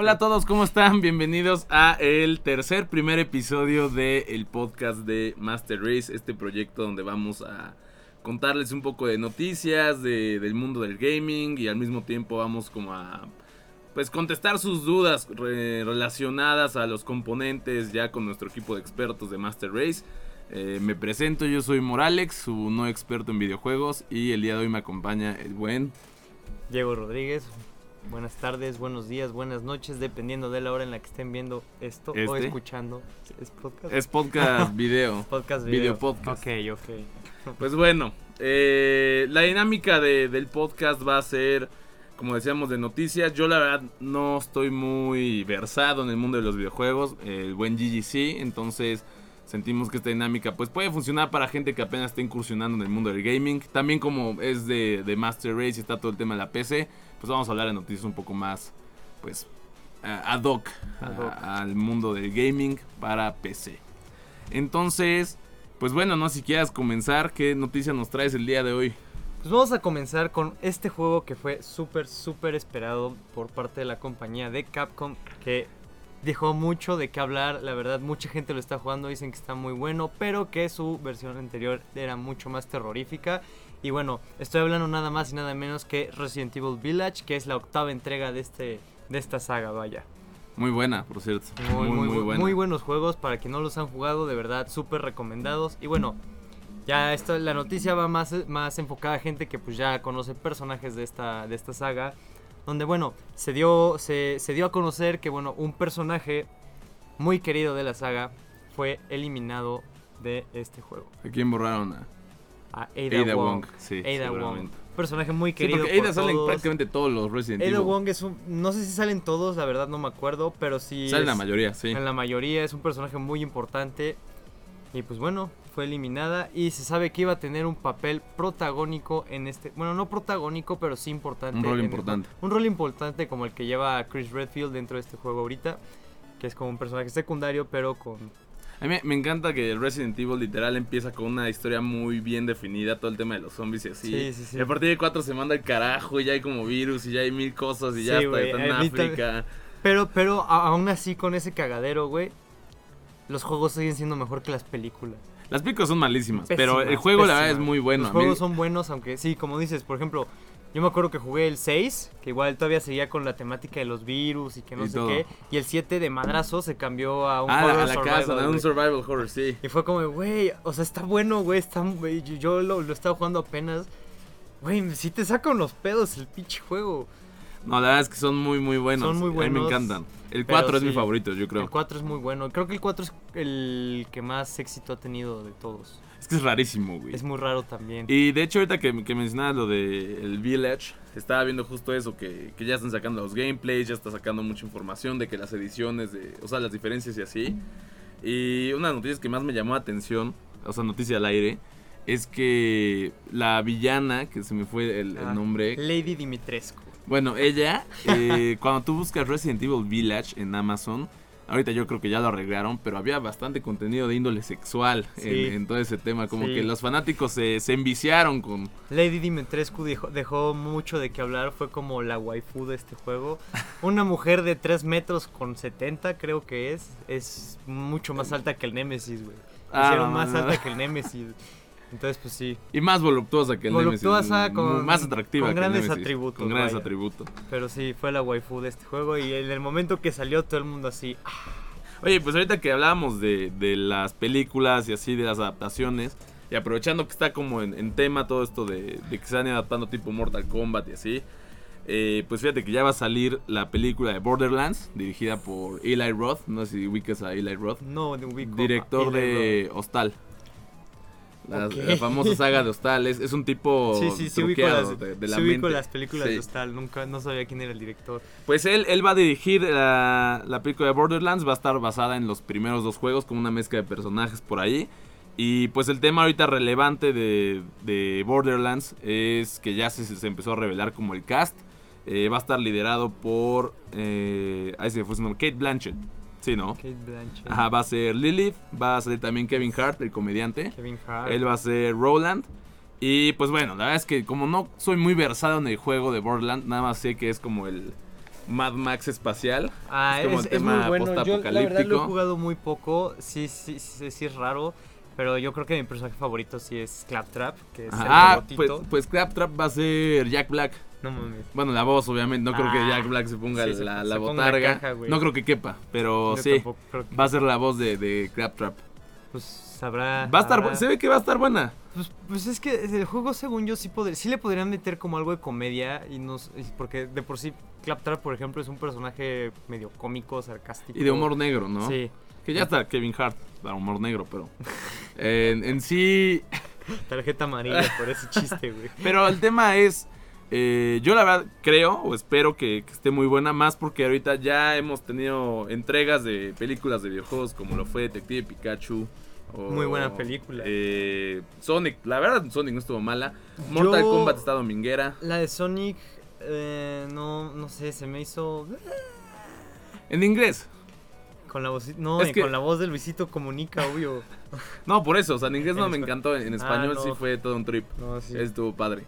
Hola a todos, ¿cómo están? Bienvenidos a el tercer primer episodio del podcast de Master Race, este proyecto donde vamos a contarles un poco de noticias de, del mundo del gaming y al mismo tiempo vamos como a pues contestar sus dudas re- relacionadas a los componentes ya con nuestro equipo de expertos de Master Race. Eh, me presento, yo soy Moralex, su no experto en videojuegos y el día de hoy me acompaña el buen Diego Rodríguez. Buenas tardes, buenos días, buenas noches, dependiendo de la hora en la que estén viendo esto o Este. escuchando. ¿Es podcast? es podcast video. podcast video video. podcast. Ok, ok. Pues bueno, eh, la dinámica de- del podcast va a ser, como decíamos, de noticias. Yo la verdad no estoy muy versado en el mundo de los videojuegos, el buen GGC, entonces sentimos que esta dinámica pues puede funcionar para gente que apenas está incursionando en el mundo del gaming. También como es de, de Master Race y está todo el tema de la PC, pues vamos a hablar de noticias un poco más, pues, ad hoc, Ad hoc. a- al mundo del gaming para PC. Entonces, pues bueno, no si quieras comenzar, ¿qué noticia nos traes el día de hoy? Pues vamos a comenzar con este juego que fue súper, súper esperado por parte de la compañía de Capcom, que dejó mucho de qué hablar. La verdad, mucha gente lo está jugando, dicen que está muy bueno, pero que su versión anterior era mucho más terrorífica. Y bueno, estoy hablando nada más y nada menos que Resident Evil Village, que es la octava entrega de, este, de esta saga, vaya. Muy buena, por cierto. Muy, muy, bu- buena. muy buenos juegos para quien no los han jugado, de verdad, súper recomendados. Y bueno, ya esto, la noticia va más, más enfocada a gente que pues ya conoce personajes de esta, de esta saga. Donde bueno, se dio, se, se dio a conocer que bueno, un personaje muy querido de la saga fue eliminado de este juego. ¿A quién borraron? A A Ada, Ada Wong. Wong. Sí, Ada Wong. Personaje muy Sí, querido. porque Ada por todos. prácticamente todos los Resident Ada Evil. Wong es un. No sé si salen todos, la verdad no me acuerdo, pero sí. Salen la es- mayoría, sí. en la mayoría es un personaje muy importante. Y pues bueno, fue eliminada. Y se sabe que iba a tener un papel protagónico en este. Bueno, no protagónico, pero sí importante. Un rol en el importante. un rol importante como el que lleva Chris Redfield dentro de este juego ahorita. Que es como un personaje secundario, pero con. A mí me encanta que Resident Evil literal empieza con una historia muy bien definida, todo el tema de los zombies y así. Sí, sí, sí. Y a partir de cuatro se manda el carajo y ya hay como virus y ya hay mil cosas y ya están en África. Pero, pero aún así, con ese cagadero, güey. Los juegos siguen siendo mejor que las películas. Las películas son malísimas, pero el Pésimas, juego la verdad es muy bueno. Los mí- juegos son buenos, aunque sí, como dices, por ejemplo, yo me acuerdo que jugué el 6, que igual todavía seguía con la temática de los virus y que no Y sé todo. qué. Y el 7 de madrazo se cambió a un Ah, juego a la survival, casa, a un survival horror, sí. Y fue como, güey, o sea, está bueno, güey, está, güey, yo, yo lo, lo estaba jugando apenas. Güey, sí te saca unos pedos el pinche juego. No, la verdad es que son muy, muy buenos. Son muy A mí me buenos, encantan. El pero 4 es mi favorito, yo creo. El 4 es muy bueno. Creo que el 4 es el que más éxito ha tenido de todos. Es que es rarísimo, güey. Es muy raro también. Y de hecho, ahorita que, que mencionabas lo de el Village, estaba viendo justo eso, que, que ya están sacando los gameplays, ya está sacando mucha información de que las ediciones, de, o sea, las diferencias y así. Y una de las noticias que más me llamó la atención, o sea, noticia al aire, es que la villana, que se me fue el, el Ah, nombre, Lady Dimitrescu. bueno, ella, eh, cuando tú buscas Resident Evil Village en Amazon, ahorita yo creo que ya lo arreglaron, pero había bastante contenido de índole sexual en, Sí. en todo ese tema. Como Sí. que los fanáticos se, se enviciaron con... Lady Dimitrescu dejó, dejó mucho de qué hablar, fue como la waifu de este juego. Una mujer de 3 metros con 70 creo que es, es mucho más alta que el Nemesis, güey. Ah, Hicieron más alta que el Nemesis. Entonces, pues sí, Y más voluptuosa que el Voluptuosa Nemesis. con- Más atractiva con que el grandes Nemesis, atributos, Con grandes vaya. atributos. pero sí, fue la waifu de este juego y en el momento que salió todo el mundo así, ah, Oye, pues ahorita que hablábamos de, de las películas y así, de las adaptaciones, y aprovechando que está como en, en tema todo esto de, de que se van adaptando tipo Mortal Kombat y así, eh, pues fíjate que ya va a salir la película de Borderlands, dirigida por Eli Roth, no sé si ubicas a Eli Roth, no, ubico. director Eli de Hostal. La, Ok. la famosa saga de Hostal, es, es un tipo Sí, sí, sí truqueado las, de, de la sí mente. las películas Sí. de Hostal, nunca, no sabía quién era el director. Pues él, él va a dirigir la, la película de Borderlands, va a estar basada en los primeros dos juegos con una mezcla de personajes por ahí. Y pues el tema ahorita relevante de, de Borderlands es que ya se, se empezó a revelar como el cast. Eh, va a estar liderado por... Eh, ahí se me fue su nombre, Kate Blanchett. Sí, ¿no? Kate Blanchett, Ajá, va a ser Lilith, va a salir también Kevin Hart, el comediante. Kevin Hart. Él va a ser Roland. Y pues bueno, la verdad es que como no soy muy versado en el juego de Borderlands, nada más sé que es como el, Mad Max espacial. Ah, Es como es, el es muy tema bueno. Yo la verdad lo he jugado muy poco. Sí, sí, sí, sí es raro. Pero yo creo que mi personaje favorito sí es Claptrap, que es el Ah, robotito. pues, pues Claptrap va a ser Jack Black. No mames. Bueno, la voz, obviamente. No creo que Ah, Jack Black se ponga sí, se- la, se la ponga botarga. caja, no creo que quepa, pero Yo sí. que- Va a ser la voz de, de Claptrap. Pues sabrá. Va a estar, habrá- se ve que va a estar buena. Pues, pues es que el juego, según yo, sí, podría, sí le podrían meter como algo de comedia. y nos y Porque de por sí, Claptrap, por ejemplo, es un personaje medio cómico, sarcástico. Y de humor negro, ¿no? Sí. Que ya está Kevin Hart para humor negro, pero. en, en sí. Tarjeta amarilla por ese chiste, güey. Pero el tema es. eh, yo la verdad creo o espero que, que esté muy buena, más porque ahorita ya hemos tenido entregas de películas de videojuegos como lo fue Detective Pikachu. o, Muy buena película. eh, Sonic, la verdad Sonic no estuvo mala. Mortal Yo- Kombat está dominguera. La de Sonic, eh, no, no sé, se me hizo. En inglés. Con la voz, no, Es que- con la voz del Luisito comunica, obvio. No, por eso, o sea, en inglés En no me encantó, en Ah, español no. sí fue todo un trip. No, sí. Estuvo padre.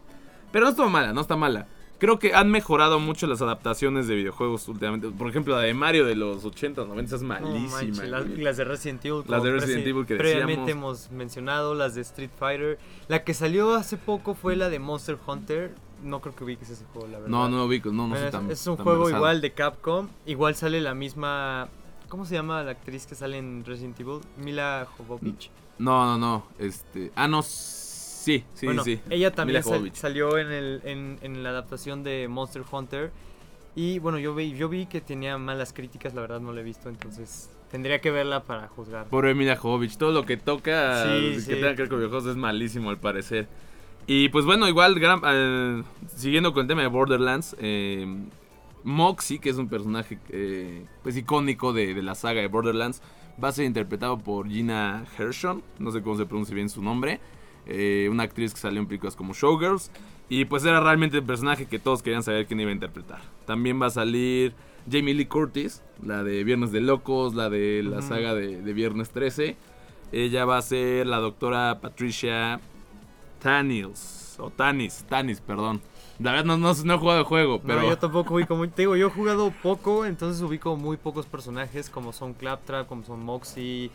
Pero no estuvo mala, no está mala. Creo que han mejorado mucho las adaptaciones de videojuegos últimamente. Por ejemplo, la de Mario de los 80, 90 es No malísima. las, de Resident Evil. Las de Resident Evil que Previamente decíamos. hemos mencionado, las de Street Fighter. La que salió hace poco fue la de Monster Hunter. No creo que ubiques ese juego, la verdad. No, no lo ubico, no, no Bueno, soy es, tan es un tan juego versado. igual de Capcom. Igual sale la misma. ¿Cómo se llama la actriz que sale en Resident Evil? Mila Jovovich. No, no, no. Este. Ah, no. Sí, sí, bueno, sí. ella también sal- salió en, el, en, en la adaptación de Monster Hunter. Y bueno, yo vi, yo vi que tenía malas críticas, la verdad no la he visto, entonces tendría que verla para juzgar. Por Emilia Jovovich. Todo lo que toca Sí, que sí. tenga que ver con videojuegos es malísimo al parecer. Y pues bueno, igual, gran- eh, siguiendo con el tema de Borderlands, eh, Moxie, que es un personaje eh, pues icónico de, de la saga de Borderlands, va a ser interpretado por Gina Gershon, no sé cómo se pronuncia bien su nombre, eh, una actriz que salió en películas como Showgirls, y pues era realmente el personaje que todos querían saber quién iba a interpretar. También va a salir Jamie Lee Curtis, la de Viernes de Locos, la de la saga de, de Viernes 13. Ella va a ser la doctora Patricia Tanils, o Tanis, Tanis, perdón. La verdad no, no, no he jugado el juego, pero... No, yo tampoco ubico muy. Te digo, yo he jugado poco, entonces ubico muy pocos personajes como son Claptrap, como son Moxie.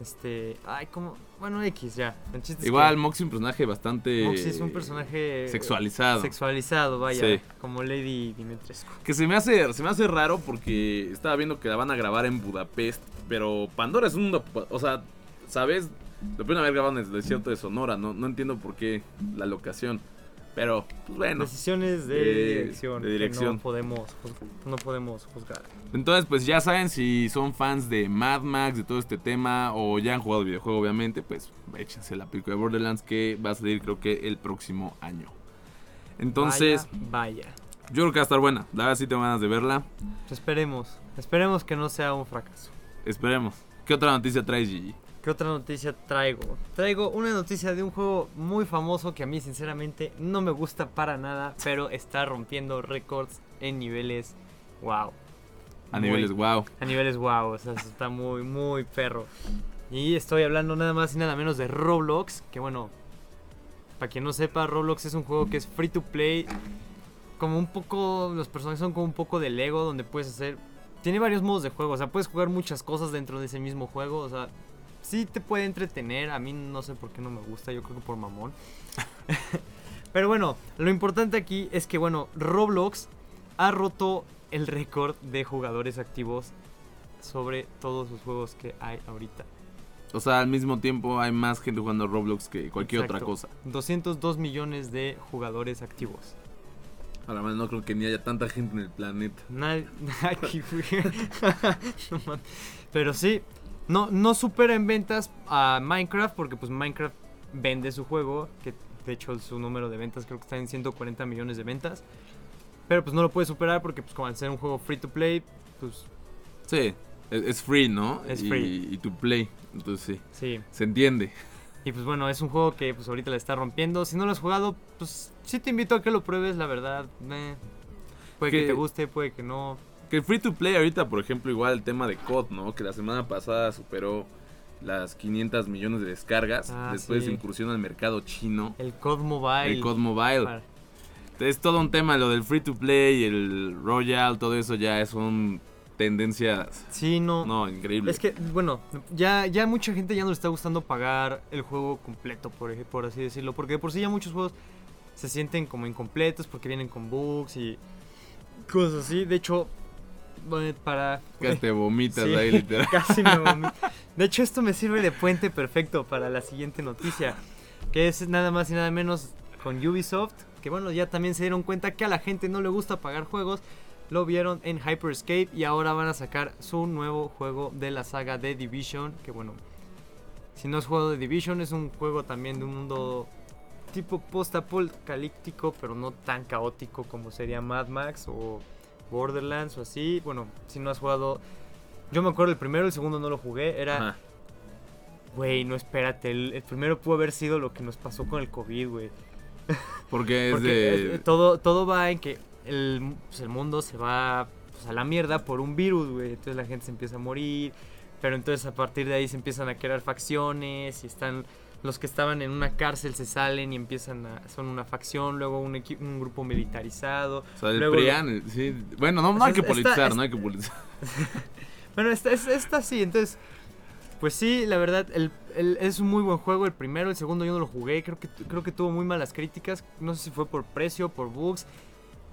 Este. Ay, como. Bueno, X ya. El chiste es Igual que Moxie un personaje bastante... Moxie es un personaje. Sexualizado. Sexualizado, vaya. Sí. Como Lady Dimitrescu. Que se me hace se me hace raro porque estaba viendo que la van a grabar en Budapest, pero Pandora es un o sea, ¿sabes? Lo pueden haber grabado en el desierto de Sonora, no no entiendo por qué la locación. Pero pues bueno. Decisiones de, de- dirección. de que dirección. no podemos, no podemos juzgar. Entonces, pues ya saben si son fans de Mad Max, de todo este tema o ya han jugado el videojuego obviamente, pues échense la película de Borderlands que va a salir creo que el próximo año. Entonces, Vaya. vaya. yo creo que va a estar buena. La verdad sí tengo ganas de verla. Pues esperemos. Esperemos que no sea un fracaso. Esperemos. ¿Qué otra noticia traes, Gigi? ¿Qué otra noticia traigo? Traigo una noticia de un juego muy famoso que a mí sinceramente no me gusta para nada, pero está rompiendo récords en niveles wow. A Muy- niveles wow. A niveles wow, o sea, está muy, muy perro. Y estoy hablando nada más y nada menos de Roblox, que bueno, para quien no sepa, Roblox es un juego que es free to play. Como un poco, los personajes son como un poco de Lego, donde puedes hacer... Tiene varios modos de juego, o sea, puedes jugar muchas cosas dentro de ese mismo juego, o sea, sí te puede entretener, a mí no sé por qué no me gusta, yo creo que por mamón. Pero bueno, lo importante aquí es que, bueno, Roblox ha roto el récord de jugadores activos sobre todos los juegos que hay ahorita. O sea, al mismo tiempo hay más gente jugando Roblox que cualquier otra cosa. 202 millones de jugadores activos. A la verdad no creo que ni haya tanta gente en el planeta. Nadie. aquí. No. Pero sí, no, no supera en ventas a Minecraft porque pues Minecraft vende su juego, que de hecho su número de ventas creo que está en 140 millones de ventas. Pero pues no lo puede superar porque pues como al ser un juego free to play, pues Sí, es, es free, ¿no? Es y, free. Y to play. Entonces sí, sí. se entiende. Y pues bueno, es un juego que pues ahorita le está rompiendo. Si no lo has jugado, pues sí te invito a que lo pruebes, la verdad. eh. Puede que Que- te guste, puede que no. Que el free to play ahorita, por ejemplo, igual el tema de COD, ¿no? Que la semana pasada superó las 500 millones de descargas. Ah, después sí. incursión al mercado chino. El COD Mobile. El COD Mobile. para- Es todo un tema, lo del free to play, el Royal, todo eso ya es un tendencias. Sí, no. No, increíble. Es que, bueno, ya, ya mucha gente ya no le está gustando pagar el juego completo, por, por así decirlo. Porque de por sí ya muchos juegos se sienten como incompletos porque vienen con bugs y cosas así. De hecho, para... Que te vomitas Sí, ahí, literal. Casi me vomito. De hecho, esto me sirve de puente perfecto para la siguiente noticia. Que es nada más y nada menos con Ubisoft. Que bueno, ya también se dieron cuenta que a la gente no le gusta pagar juegos. Lo vieron en Hyperscape y ahora van a sacar su nuevo juego de la saga de Division. Que bueno, si no es juego de Division, es un juego también de un mundo tipo post-apocalíptico, pero no tan caótico como sería Mad Max o Borderlands o así. Bueno, si no has jugado. Yo me acuerdo el primero, el segundo no lo jugué. Era. Güey, no espérate. El, el primero pudo haber sido lo que nos pasó con el COVID, güey. Porque es Porque de. eh, todo, todo va en que el, pues, el mundo se va pues, a la mierda por un virus, güey. Entonces la gente se empieza a morir. Pero entonces a partir de ahí se empiezan a crear facciones y están los que estaban en una cárcel se salen y empiezan a son una facción, luego un, un grupo militarizado. O sea, el luego- PRIAN, sí. Bueno, no, no hay que politizar, no hay que politizar. Bueno, esta, es- esta sí, entonces. Pues sí, la verdad, el, el- es un muy buen juego. El primero, el segundo yo no lo jugué. Creo que, creo que tuvo muy malas críticas. No sé si fue por precio, por bugs.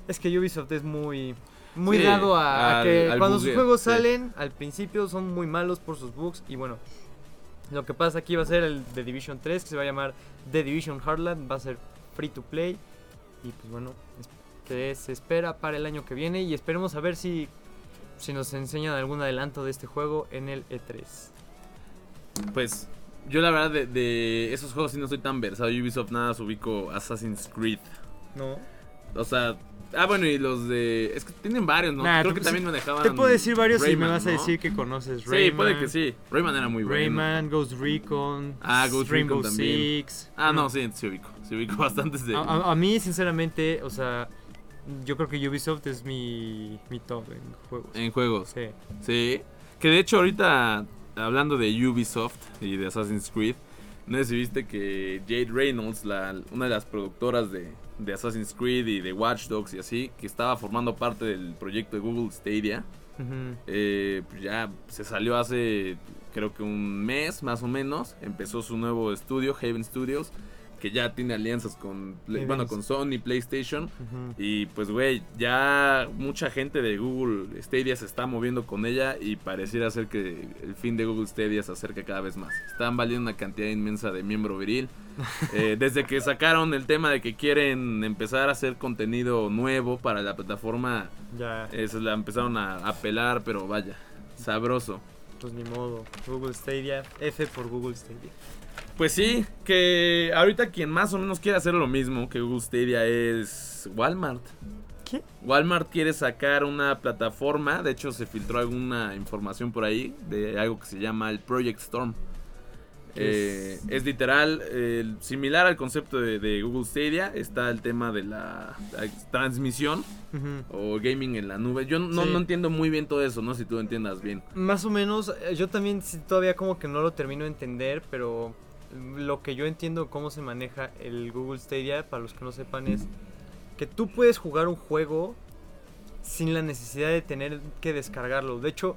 Es que Ubisoft es muy. Muy Sí, dado a, a al- que al cuando sus bugueo, juegos sí. salen, al principio son muy malos por sus bugs. Y bueno, lo que pasa aquí va a ser el de Division 3, que se va a llamar The Division Heartland. Va a ser free to play. Y pues bueno, es- que se espera para el año que viene. Y esperemos a ver si si nos enseñan algún adelanto de este juego en el E E3. Pues yo la verdad de, de esos juegos sí no soy tan versado. Ubisoft nada, se ubico Assassin's Creed. No. O sea, ah bueno, y los de... Es que tienen varios, ¿no? Nah, Creo que también me dejaban... Te puedo decir varios y me vas a ¿no? decir que conoces Sí, Rayman. puede que sí. Rayman era muy bueno. Rayman, Ghost Recon, Ah, Ghost Rainbow Recon también. Six. Ah, no, sí, sí ubico. Sí ubico bastantes de... A, a- a mí, sinceramente, o sea, yo creo que Ubisoft es mi, mi top en juegos. En juegos. Sí. Sí. Que de hecho ahorita, hablando de Ubisoft y de Assassin's Creed, no sé si viste que Jade Reynolds, la, una de las productoras de, de Assassin's Creed y de Watch Dogs y así, que estaba formando parte del proyecto de Google Stadia, eh, pues ya se salió hace creo que un mes más o menos, empezó su nuevo estudio, Haven Studios, que ya tiene alianzas con, Play- bueno, con Sony, PlayStation. Y pues, güey, ya mucha gente de Google Stadia se está moviendo con ella y pareciera ser que el fin de Google Stadia se acerca cada vez más. Están valiendo una cantidad inmensa de miembro viril. Eh, desde que sacaron el tema de que quieren empezar a hacer contenido nuevo para la plataforma, Ya, eh, se la empezaron a apelar, pero vaya, sabroso. pues ni modo. Google Stadia, F por Google Stadia. Pues sí, que ahorita quien más o menos quiere hacer lo mismo que Google Stadia es Walmart. ¿Qué? Walmart quiere sacar una plataforma, de hecho se filtró alguna información por ahí de algo que se llama el Project Storm. ¿Qué Eh, es literal, eh, similar al concepto de, de Google Stadia, está el tema de la, la transmisión o gaming en la nube. Yo no, Sí. no entiendo muy bien todo eso, no si tú entiendas bien. Más o menos, eh, yo también sí, todavía como que no lo termino de entender, pero lo que yo entiendo cómo se maneja el Google Stadia, para los que no sepan, es que tú puedes jugar un juego sin la necesidad de tener que descargarlo. De hecho,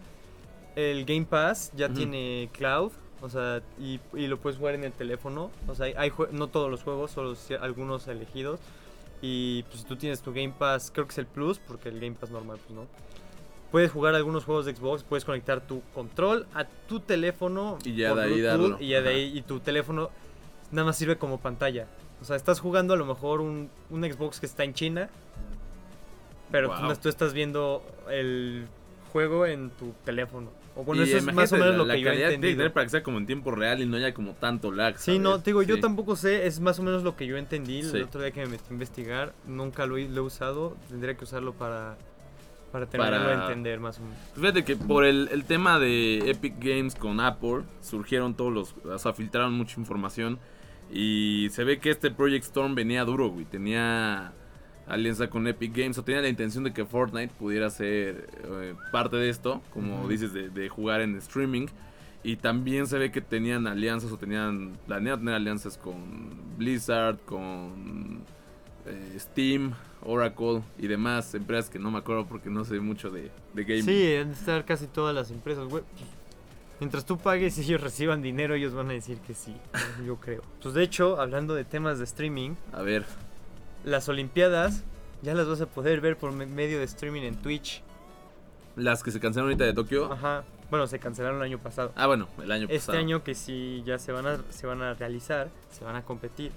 el Game Pass ya tiene cloud, o sea, y, y lo puedes jugar en el teléfono. O sea, hay, no todos los juegos, solo algunos elegidos. Y pues si tú tienes tu Game Pass, creo que es el Plus, porque el Game Pass normal, pues no. Puedes jugar algunos juegos de Xbox, puedes conectar tu control a tu teléfono Y ya de ahí darlo. y ya de ahí y tu teléfono nada más sirve como pantalla. O sea, estás jugando a lo mejor un, un Xbox que está en China, pero tú, Wow. no- tú estás viendo el juego en tu teléfono. O bueno, Y eso es más o menos la- lo la que yo he calidad tener para que sea como en tiempo real y no haya como tanto lag. Sí, no, ¿sabes? te digo, yo tampoco sé, es más o menos lo que yo entendí Sí. el otro día que me metí a investigar, nunca lo he, lo he usado, tendría que usarlo para, para Para- de entender más o menos. Fíjate que por el, el tema de Epic Games con Apple surgieron todos los, o sea, filtraron mucha información y se ve que este Project Storm venía duro, güey, tenía alianza con Epic Games o tenía la intención de que Fortnite pudiera ser eh, parte de esto, como dices, de, de jugar en streaming. Y también se ve que tenían alianzas o tenían, planeaban tener alianzas con Blizzard, con eh, Steam Oracle y demás empresas que no me acuerdo porque no sé mucho de, de gaming. Sí, deben estar casi todas las empresas, güey. Mientras tú pagues y ellos reciban dinero, ellos van a decir que sí, yo creo. Pues de hecho, hablando de temas de streaming, A ver, las Olimpiadas ya las vas a poder ver por me- medio de streaming en Twitch. las que se cancelaron ahorita de Tokio. Ajá. Bueno, se cancelaron el año pasado. Ah, bueno, el año Este pasado. año que sí ya se van a se van a realizar, se van a competir.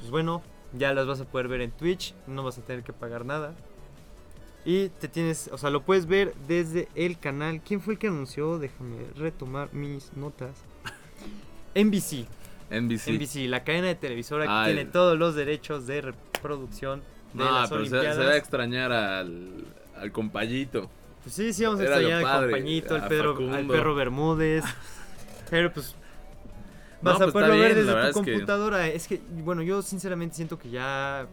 Pues bueno, ya las vas a poder ver en Twitch, no vas a tener que pagar nada. Y te tienes, o sea, lo puedes ver desde el canal. ¿Quién fue el que anunció? Déjame retomar mis notas. NBC. NBC. NBC, la cadena de televisora que Ah, tiene todos los derechos de reproducción de No, las pero se, va a extrañar al, al compayito. Pues sí, sí, vamos a Era extrañar al compañito, al, Pedro, al perro Bermúdez. Pero pues No, vas a pues, poderlo ver desde tu es que- computadora. Es que, bueno, yo sinceramente siento que ya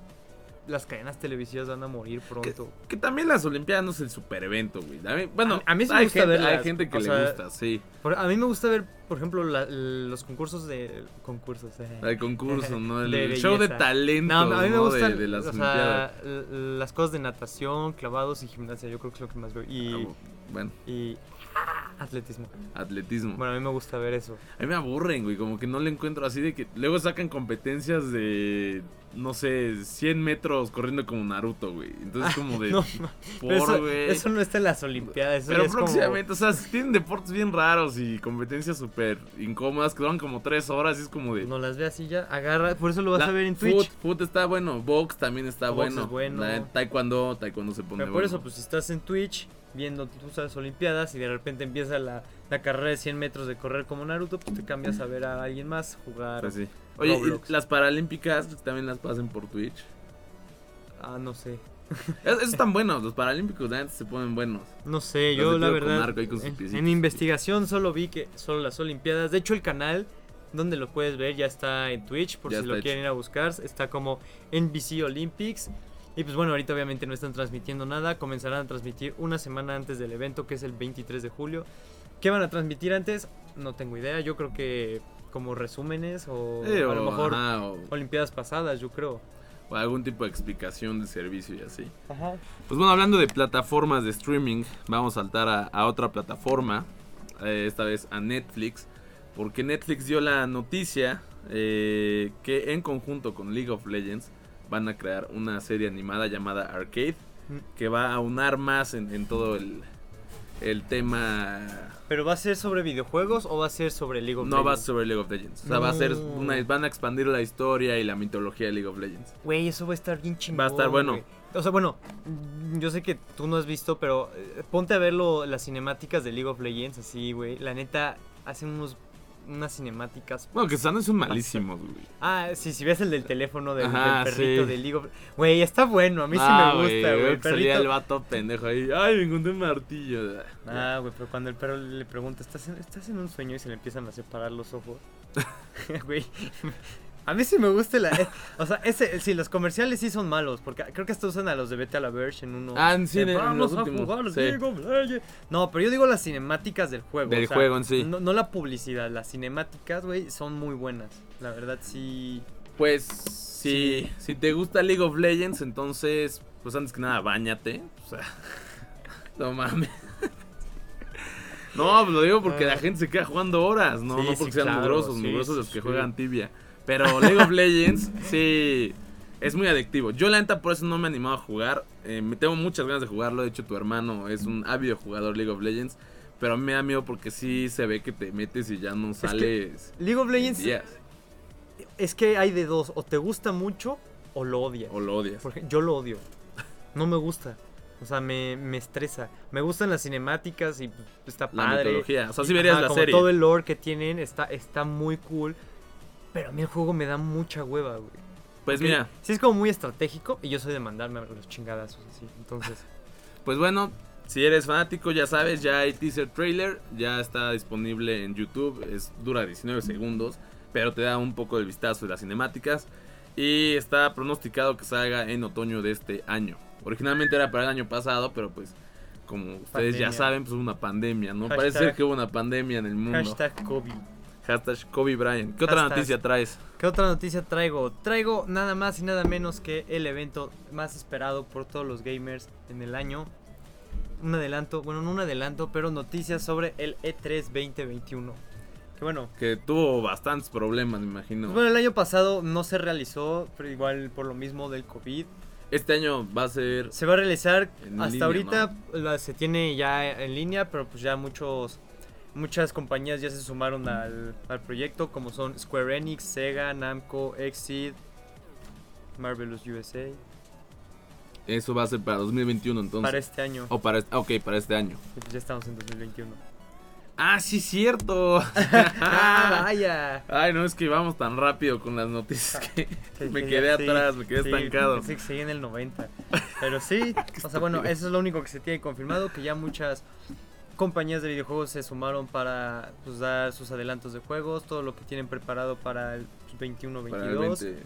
las cadenas televisivas van a morir pronto. Que también las Olimpiadas no es el super evento, güey. A mí, bueno, A- a mí sí me gusta gente, verlas, Hay gente que le sea, gusta, sí. Por- a mí me gusta ver, por ejemplo, la- los concursos de... Concursos, eh. El concurso, ¿no? El De show de talento No, a mí me ¿no? gustan de, de las o sea, las cosas de natación, clavados y gimnasia. Yo creo que es lo que más veo. Y, Ah, bueno, y atletismo. atletismo. Bueno, a mí me gusta ver eso. A mí me aburren, güey, como que no le encuentro así de que luego sacan competencias de, no sé, 100 metros corriendo como Naruto, güey. Entonces como de, No, Pero eso, por, güey. eso no está en las Olimpiadas. Eso Pero como- próximamente, o sea, tienen deportes bien raros y competencias súper incómodas que duran como 3 horas y es como de... No las ve así ya. Agarra. Por eso lo vas La- a ver en foot, Twitch. foot está bueno, box también está Box bueno. es bueno. La- taekwondo, taekwondo se pone Pero por bueno. eso, pues si estás en Twitch viendo tus Olimpiadas y de repente empieza la, la carrera de 100 metros de correr como Naruto, pues te cambias a ver a alguien más jugar. Pues sí. Oye, Roblox. ¿y las paralímpicas también las pasen por Twitch? Ah, no sé. Es- Esos están buenos, los paralímpicos de antes se ponen buenos. No sé, Los yo la verdad. en, investigación solo vi que solo las Olimpiadas. De hecho, el canal donde lo puedes ver ya está en Twitch, por Ya si lo hecho. quieren ir a buscar. Está como NBC Olympics. Y pues bueno, ahorita obviamente no están transmitiendo nada. Comenzarán a transmitir una semana antes del evento, que es el 23 de julio. ¿Qué van a transmitir antes? No tengo idea. Yo creo que como resúmenes o Eh, a lo mejor ajá, o- Olimpiadas pasadas, yo creo. o algún tipo de explicación de servicio y así. Ajá. Pues bueno, hablando de plataformas de streaming, vamos a saltar a, a otra plataforma, eh, esta vez a Netflix, porque Netflix dio la noticia eh, que en conjunto con League of Legends van a crear una serie animada llamada Arcade, Mm. que va a unar más en, en todo el, el tema... ¿Pero va a ser sobre videojuegos o va a ser sobre League of No va Legends? sobre League of Legends, o sea, va a ser una, van a expandir la historia y la mitología de League of Legends. Güey, eso va a estar bien chingón. Va a estar bueno. O sea, bueno, yo sé que tú no has visto, pero eh, ponte a ver lo- las cinemáticas de League of Legends, así, güey. La neta, hacen unos, unas cinemáticas. Bueno, que están son malísimos, güey. Ah, sí, si ves el del teléfono del, Ajá, del perrito sí. de League of Güey, está bueno, a mí sí Ah, me gusta, veo güey. El Salía el perrito. vato pendejo ahí. Ay, me encontré un martillo. Ah, güey, pero cuando el perro le pregunta, ¿estás en, ¿estás en un sueño? Y se le empiezan a separar los ojos. Güey, a mí sí me gusta la... eh, o sea, ese, sí, los comerciales sí son malos, porque creo que hasta usan a los de Vete a la Verge en uno. Ah, sí, de, en- en "Vamos los a últimos, jugar sí. League of Legends". No, pero yo digo las cinemáticas del juego. Del o sea, juego en sí. No, no la publicidad, las cinemáticas, güey, son muy buenas. La verdad, sí... Pues, si, si te gusta League of Legends, entonces, pues antes que nada, bañate. O sea, no mames. No, pues lo digo porque la gente se queda jugando horas, no, Sí, no sí, porque sean claro, mugrosos, sí, mugrosos sí, los que sí. juegan tibia. Pero League of Legends, sí, es muy adictivo. Yo la neta por eso no me he animado a jugar. Eh, me tengo muchas ganas de jugarlo. De hecho, tu hermano es un ávido jugador League of Legends. Pero a mí me da miedo porque sí se ve que te metes y ya no sales League of Legends días. es que hay de dos, o te gusta mucho o lo odias. O lo odias. Porque yo lo odio. No me gusta. O sea, me, me estresa. Me gustan las cinemáticas y pues, está La padre. mitología. O sea, si verías la como serie. Todo el lore que tienen está, está muy cool. Pero a mí el juego me da mucha hueva, güey. Pues Porque mira, Sí es como muy estratégico y yo soy de mandarme a los chingadazos así. Entonces, pues bueno, si eres fanático, ya sabes, ya hay teaser trailer, ya está disponible en YouTube, es dura 19 segundos, pero te da un poco del vistazo de las cinemáticas y está pronosticado que salga en otoño de este año. Originalmente era para el año pasado, pero pues como ustedes ya saben, pues hubo una pandemia, ¿no? Hashtag- Parece ser que hubo una pandemia en el mundo. hashtag COVID. Hashtag Kobe Bryant. ¿Qué otra noticia traes? ¿Qué otra noticia traigo? Traigo nada más y nada menos que el evento más esperado por todos los gamers en el año. Un adelanto, bueno, no un adelanto, pero noticias sobre el E E3 2021. Que bueno, Que tuvo bastantes problemas, me imagino. pues bueno, el año pasado no se realizó, pero igual por lo mismo del COVID. Este año va a ser. Se va a realizar hasta línea, ahorita la- se tiene ya en línea, pero pues ya muchos muchas compañías ya se sumaron al, al proyecto como son Square Enix, Sega, Namco, Exceed, Marvelous USA Eso va a ser para 2021 entonces. para este año. O para este, ok, para este año. Ya estamos en 2021. Ah, sí, cierto. ah, vaya. Ay, no es que vamos tan rápido con las noticias que me que quedé sí, atrás, me quedé sí, estancado. pensé que seguía en el 90. Pero sí, o sea, bueno, eso es lo único que se tiene confirmado, que ya muchas compañías de videojuegos se sumaron para pues, dar sus adelantos de juegos, todo lo que tienen preparado para el 21-22. Para el 20.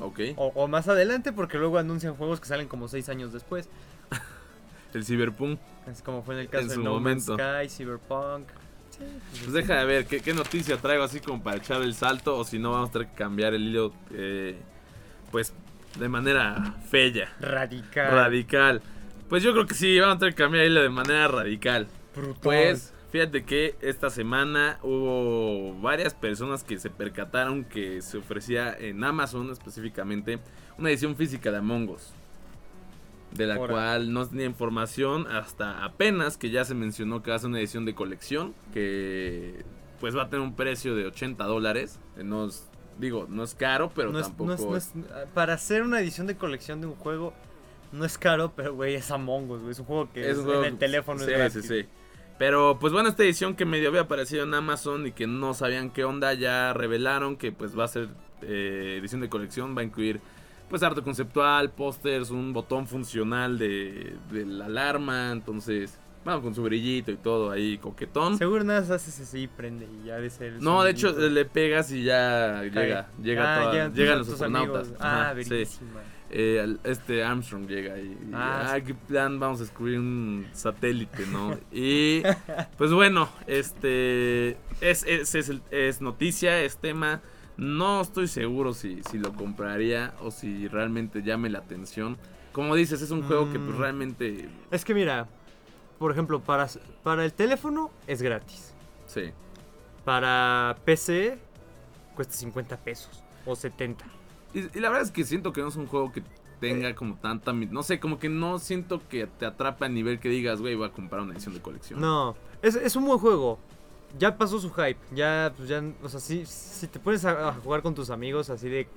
Ok. O, o más adelante, porque luego anuncian juegos que salen como 6 años después. El Cyberpunk. Así como fue en el caso En de su No Man's momento. Sky, Cyberpunk. Sí, Pues deja de ver ¿qué, qué noticia traigo así como para echar el salto. O si no, vamos a tener que cambiar el hilo. eh, pues de manera fea, Radical. radical. Pues yo creo que sí, vamos a tener que cambiar el hilo de manera radical. Brutal. Pues fíjate que esta semana hubo varias personas que se percataron que se ofrecía en Amazon específicamente una edición física de Among Us. De la Ora. cual no tenía información hasta apenas que ya se mencionó que va a ser una edición de colección que pues va a tener un precio de 80 dólares. Eh, No es- digo, no es caro, pero no es- tampoco no es- no es- para hacer una edición de colección de un juego no es caro, pero güey, es Among Us, güey. Es un juego que es un juego- en el teléfono sí, es. Sí, sí. Pero pues bueno, esta edición que medio había aparecido en Amazon y que no sabían qué onda, ya revelaron que pues va a ser eh, edición de colección, va a incluir pues arte conceptual, pósters, un botón funcional de, de la alarma, entonces, bueno, con su brillito y todo ahí coquetón. Seguro nada más haces así y prende y ya ser el No, de hecho le pegas y ya llega, llega Ah, toda- llegan llegan los astronautas. amigos. Ajá, Ah, sí. Eh, este Armstrong llega y, y, Ah, ah, qué plan, vamos a descubrir un satélite, ¿no? Y pues bueno, este es, es, es noticia, es tema. No estoy seguro si, si lo compraría o si realmente llame la atención. Como dices, es un juego que pues Mm. realmente Es que mira, por ejemplo, para, para el teléfono es gratis. sí. Para PC cuesta 50 pesos o 70. Y, y la verdad es que siento que no es un juego que tenga como tanta, no sé, como que no siento que te atrape a nivel que digas, güey, voy a comprar una edición de colección. No, es, es un buen juego. Ya pasó su hype. Ya, pues ya, o sea, si, si te pones a, a jugar con tus amigos así de...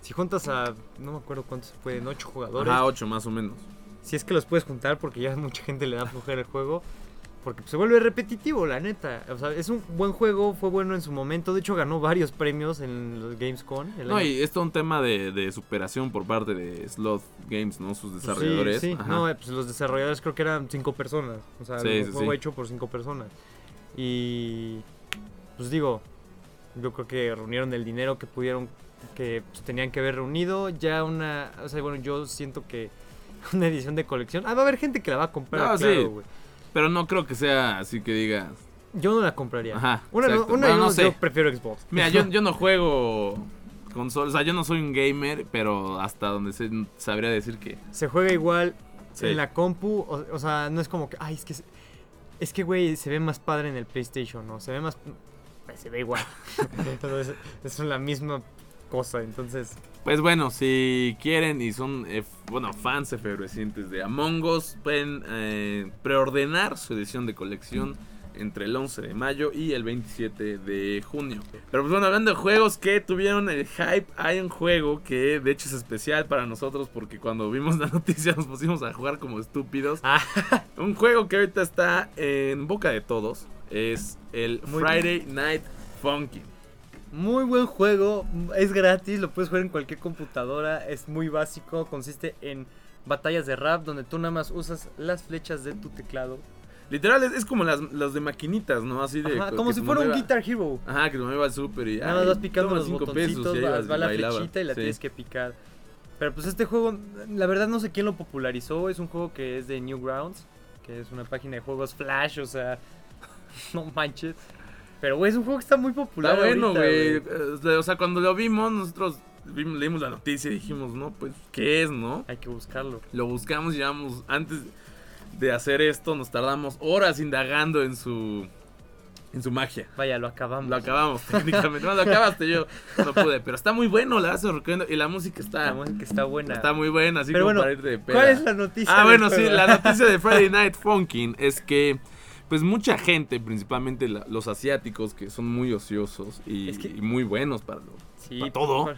Si juntas a, no me acuerdo cuántos se pueden, 8 jugadores. Ajá, 8 más o menos. Si es que los puedes juntar porque ya mucha gente le da flojera el juego. Porque se vuelve repetitivo, la neta. O sea, es un buen juego, fue bueno en su momento. De hecho, ganó varios premios en los Gamescom. No, año- y esto es un tema de, de superación por parte de Sloth Games, ¿no? Sus desarrolladores. Sí, sí. Ajá. No, eh, pues los desarrolladores creo que eran cinco personas. O sea, Sí, un juego hecho por cinco personas. Y pues digo, yo creo que reunieron el dinero que pudieron, que pues, tenían que haber reunido. Ya una, o sea, bueno, yo siento que una edición de colección. Ah, va a haber gente que la va a comprar, No, claro, güey. Pero no creo que sea así que digas. Yo no la compraría. Ajá, Una, no, una Bueno, yo, no sé. yo prefiero Xbox. Mira, yo, yo no juego consolas. O sea, yo no soy un gamer, pero hasta donde sé, sabría decir que. Se juega igual Sí. en la compu, o, o sea, no es como que, ay, es que, se- es que, güey, se ve más padre en el PlayStation, ¿no? Se ve más, pues, se ve igual. Entonces, es la misma cosa, entonces, Pues bueno, si quieren y son, eh, bueno, fans efervescientes de Among Us, pueden eh, preordenar su edición de colección entre el 11 de mayo y el 27 de junio. Pero pues bueno, hablando de juegos que tuvieron el hype, hay un juego que de hecho es especial para nosotros porque cuando vimos la noticia nos pusimos a jugar como estúpidos. ah, Un juego que ahorita está en boca de todos es el Muy Friday Night Funkin'. Muy buen juego, es gratis, lo puedes jugar en cualquier computadora, es muy básico, consiste en batallas de rap donde tú nada más usas las flechas de tu teclado. Literal es, es como las, las de maquinitas, ¿no? Así de Ajá, como si fuera un Guitar Hero. Ajá, que iba al súper y. Nada más vas picando los cinco pesos botoncitos, va, vas va la bailaba. flechita y la Sí. tienes que picar. Pero pues este juego, la verdad no sé quién lo popularizó, es un juego que es de Newgrounds, que es una página de juegos Flash, o sea, no manches. Pero, güey, es un juego que está muy popular. Está bueno, güey. O sea, cuando lo vimos, nosotros vimos, leímos la noticia y dijimos, no, pues, ¿qué es, no? Hay que buscarlo. Lo buscamos y llevamos, antes de hacer esto, nos tardamos horas indagando en su en su magia. Vaya, lo acabamos. Lo acabamos técnicamente. No, lo acabaste yo. No pude. Pero está muy bueno, la hace recomiendo. Y la música está. La música está buena. Está muy buena, así Pero como bueno, para ir de peda. ¿Cuál es la noticia? Ah, bueno, sí, la noticia de Friday Night Funkin' es que. Pues mucha gente, principalmente la- los asiáticos, que son muy ociosos y, Es que- y muy buenos para lo, Sí, para todo. por-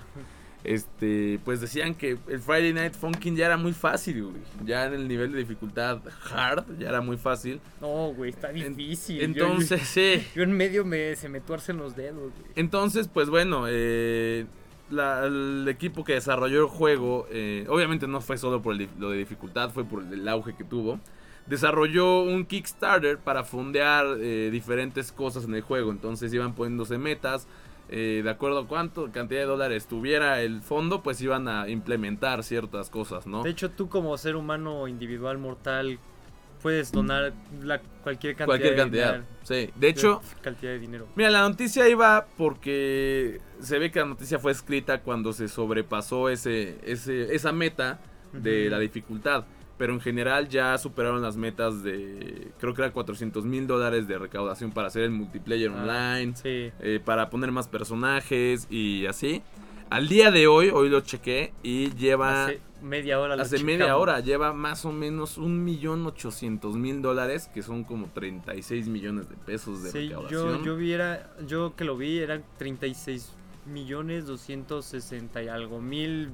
este, pues decían que el Friday Night Funkin' ya era muy fácil, güey. Ya en el nivel de dificultad hard, ya era muy fácil. No, güey, está En- difícil. Yo- Entonces, sí. Yo, en medio me, se me tuercen los dedos, güey. Entonces, pues bueno, eh, la- el equipo que desarrolló el juego, eh, obviamente no fue solo por el lo de dificultad, fue por el auge que tuvo. Desarrolló un Kickstarter para fondear eh, diferentes cosas en el juego. Entonces iban poniéndose metas. eh, de acuerdo a cuánto cantidad de dólares tuviera el fondo, pues iban a implementar ciertas cosas, ¿no? De hecho, tú como ser humano individual mortal puedes donar la, cualquier cantidad Cualquier de cantidad. dinero- Sí. De hecho, cantidad de dinero. Mira, la noticia iba porque se ve que la noticia fue escrita cuando se sobrepasó ese, ese, esa meta de la dificultad. Pero en general ya superaron las metas de, creo que era 400 mil dólares de recaudación para hacer el multiplayer Ah, online, Sí. eh, para poner más personajes y así. Al día de hoy, hoy lo chequé y lleva... Hace media hora lo Hace media checamos. hora lleva más o menos un millón ochocientos mil dólares, que son como 36 millones de pesos de Sí, yo, recaudación. yo vi era- yo que lo vi eran 36 millones 260 y algo mil.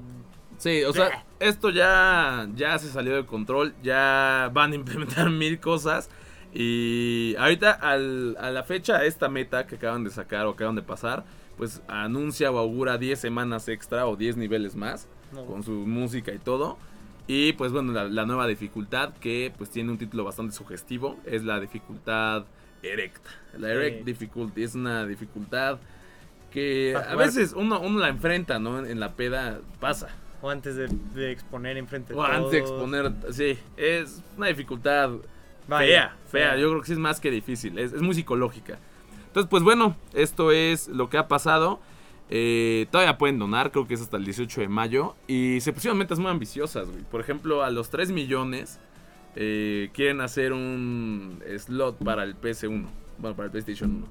Sí, o sea, esto ya, ya se salió de control, ya van a implementar mil cosas. Y ahorita al- a la fecha, esta meta que acaban de sacar o acaban de pasar, pues anuncia o augura 10 semanas extra o 10 niveles más No, con su música y todo. Y pues bueno, la, la nueva dificultad que pues tiene un título bastante sugestivo es la dificultad erecta. La erect Sí. difficulty es una dificultad que a veces uno, uno la enfrenta, ¿no? En, en la peda pasa. O antes de, de exponer enfrente de O antes de exponer, sí, es una dificultad Vaya, fea, fea, Yo creo que sí es más que difícil, es, es muy psicológica. Entonces, pues bueno, esto es lo que ha pasado. Eh, todavía pueden donar, creo que es hasta el 18 de mayo. Y se pusieron metas muy ambiciosas, güey. Por ejemplo, a los 3 millones eh, quieren hacer un slot para el PS1. Bueno, para el PlayStation 1.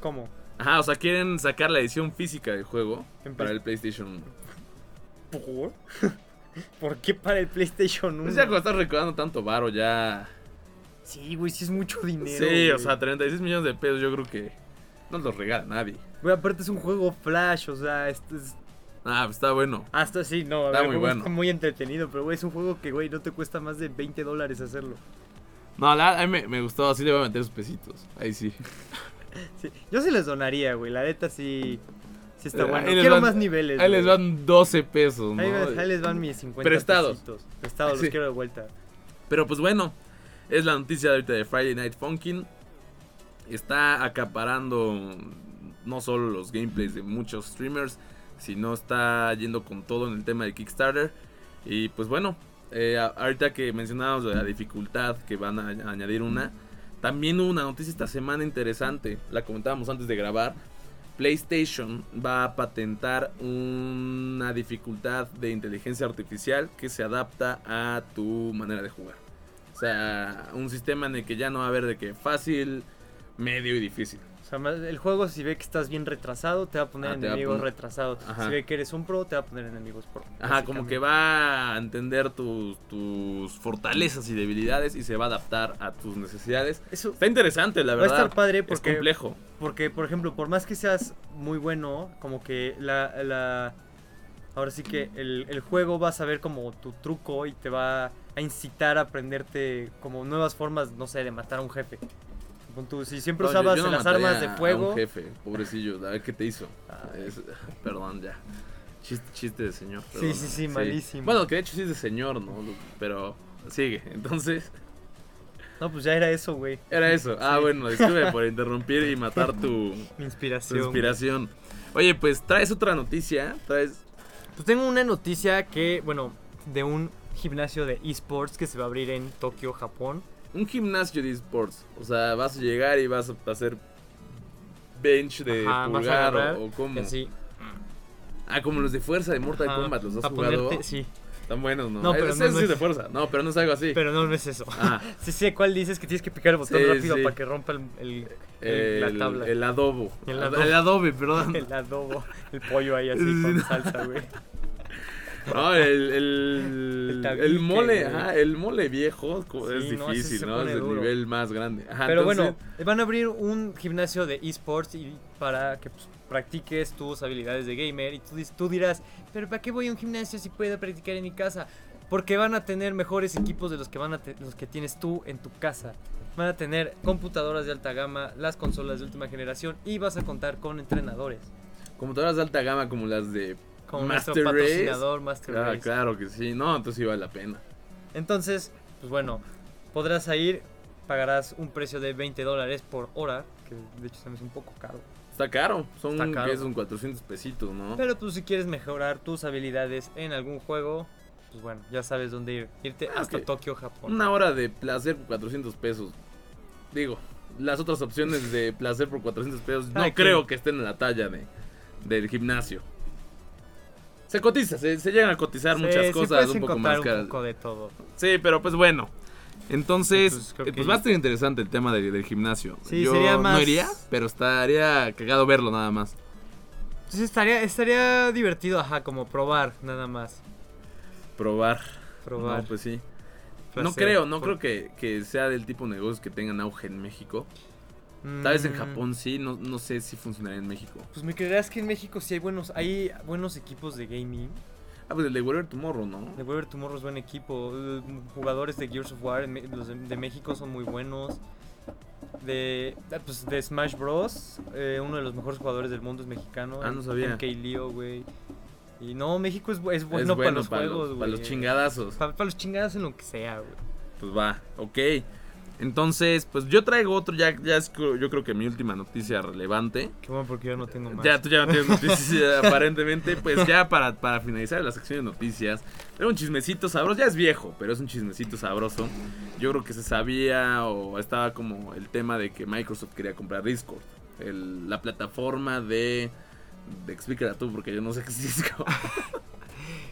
¿Cómo? Ajá, o sea, quieren sacar la edición física del juego para el PlayStation 1. ¿Por? ¿Por qué para el PlayStation 1? Pues ya cuando estás recordando tanto varo, ya... Sí, güey, sí es mucho dinero. Sí, güey. o sea, 36 millones de pesos yo creo que no los regala nadie. Güey, aparte es un juego flash, o sea, esto es... Ah, pues está bueno. Hasta sí, no, a Está ver, muy bueno. está muy entretenido, pero güey, es un juego que, güey, no te cuesta más de 20 dólares hacerlo. No, la, a mí me, me gustó, así le voy a meter sus pesitos. Ahí sí. Sí, yo sí les donaría, güey, la neta sí, sí está bueno. ahí les Quiero van- más niveles. Ahí les van 12 pesos, ¿no? Ahí, les van mis 50 Prestados. pesitos. Prestados, Sí. los quiero de vuelta. Pero pues bueno, es la noticia de ahorita de Friday Night Funkin'. Está acaparando no solo los gameplays de muchos streamers, sino está yendo con todo en el tema de Kickstarter. Y pues bueno, eh, ahorita que mencionábamos la dificultad, que van a añadir una, también hubo una noticia esta semana interesante, la comentábamos antes de grabar. PlayStation va a patentar una dificultad de inteligencia artificial que se adapta a tu manera de jugar. O sea, un sistema en el que ya no va a haber de que fácil, medio y difícil. O sea, el juego si ve que estás bien retrasado, te va a poner Ah, a enemigos poner- retrasados. Ajá. Si ve que eres un pro, te va a poner enemigos pro. Ajá, como que va a entender tus, tus fortalezas y debilidades y se va a adaptar a tus necesidades. Eso Está interesante, la va a verdad. estar padre es porque complejo. Porque, por ejemplo, por más que seas muy bueno, como que la... la ahora sí que el, el juego va a saber como tu truco y te va a incitar a aprenderte como nuevas formas, no sé, de matar a un jefe. Tú, si siempre No, usabas yo no las armas de a un fuego... jefe, pobrecillo, a ver qué te hizo. Es- perdón, ya. Chiste, chiste de señor. Sí, perdón. sí, sí, malísimo. Bueno, que de hecho sí es de señor, ¿no? Pero sigue. Entonces, No, pues ya era eso, güey. era eso. Ah, Sí. bueno, disculpe por interrumpir y matar tu, inspiración. inspiración. Oye, pues traes otra noticia. Traes. Pues tengo una noticia que, bueno, de un gimnasio de esports que se va a abrir en Tokio, Japón. Un gimnasio de esports. O sea, vas a llegar y vas a hacer bench de Ajá, vas a pulgar o, o cómo. y así. Ah, como los de fuerza de Mortal Ajá, Kombat, los has jugado. ponerte- sí, Están buenos, ¿no? No, pero Ese no, sí no es de es- fuerza. No, pero no es algo así. pero no, no es eso. Ah. sí sé cuál dices que tienes que picar el botón Sí, rápido sí. para que rompa el, el- la tabla. el adobo. El adobe, perdón. El adobo, el pollo ahí así Sí, con salsa, güey. No, el, el, El tabique, el mole, ajá, el mole viejo Sí, es no, difícil, ¿no? Es el duro. nivel más grande. Ajá, Pero entonces, bueno, van a abrir un gimnasio de esports y para que pues, practiques tus habilidades de gamer. Y tú, dirás, pero ¿para qué voy a un gimnasio si puedo practicar en mi casa? Porque van a tener mejores equipos de los que, van a los que tienes tú en tu casa. Van a tener computadoras de alta gama, las consolas de última generación y vas a contar con entrenadores. computadoras de alta gama como las de Como Master nuestro Race. patrocinador Master Claro, Race. claro que sí. No, entonces sí vale la pena. Entonces, pues bueno, podrás ir, pagarás un precio de 20 dólares por hora, que de hecho se me hace un poco caro. Está caro. Son, Está caro. ¿qué? son 400 pesitos, ¿no? Pero pues si quieres mejorar tus habilidades en algún juego, pues bueno, ya sabes dónde ir. Irte Ah, hasta ok. Tokio, Japón. Una hora de placer por 400 pesos. Digo, las otras opciones de placer por 400 pesos no creo que estén en la talla de, del gimnasio. Se cotiza, se, se llegan a cotizar Sí, muchas cosas un poco más caras. un poco de todo. Sí, pero pues bueno. Entonces, Pues, eh, que pues va a estar interesante el tema de- del gimnasio. Sí, Yo sería no iría, pero estaría cagado verlo nada más. Entonces estaría, estaría divertido, ajá, como probar nada más. Probar. Probar. No, pues sí. No creo, no por- creo que, que sea del tipo de negocios que tengan auge en México. Tal vez en Mm, Japón sí, no, no sé si funcionaría en México. Pues me creerás que en México sí hay buenos, hay buenos equipos de gaming. Ah, pues el de Tomorrow, ¿no? The Weber Tomorrow es buen equipo. Jugadores de Gears of War, los de, de México son muy buenos. De, ah, pues, de Smash Bros. eh, uno de los mejores jugadores del mundo es mexicano. Ah, no sabía. MK Leo, güey. Y no, México es, es bueno, Es para los juegos, güey. para los chingadazos. Para, los chingados en lo que sea, güey. Pues va, ok. Entonces, pues yo traigo otro, ya, ya es yo creo que mi última noticia relevante. Qué bueno porque yo no tengo más. Ya, tú ya no tienes noticias aparentemente. Pues ya para, para finalizar la sección de noticias. Era un chismecito sabroso, ya es viejo, pero es un chismecito sabroso. Yo creo que se sabía o estaba como el tema de que Microsoft quería comprar Discord. el- la plataforma de, de... Explícala tú porque yo no sé qué es Discord.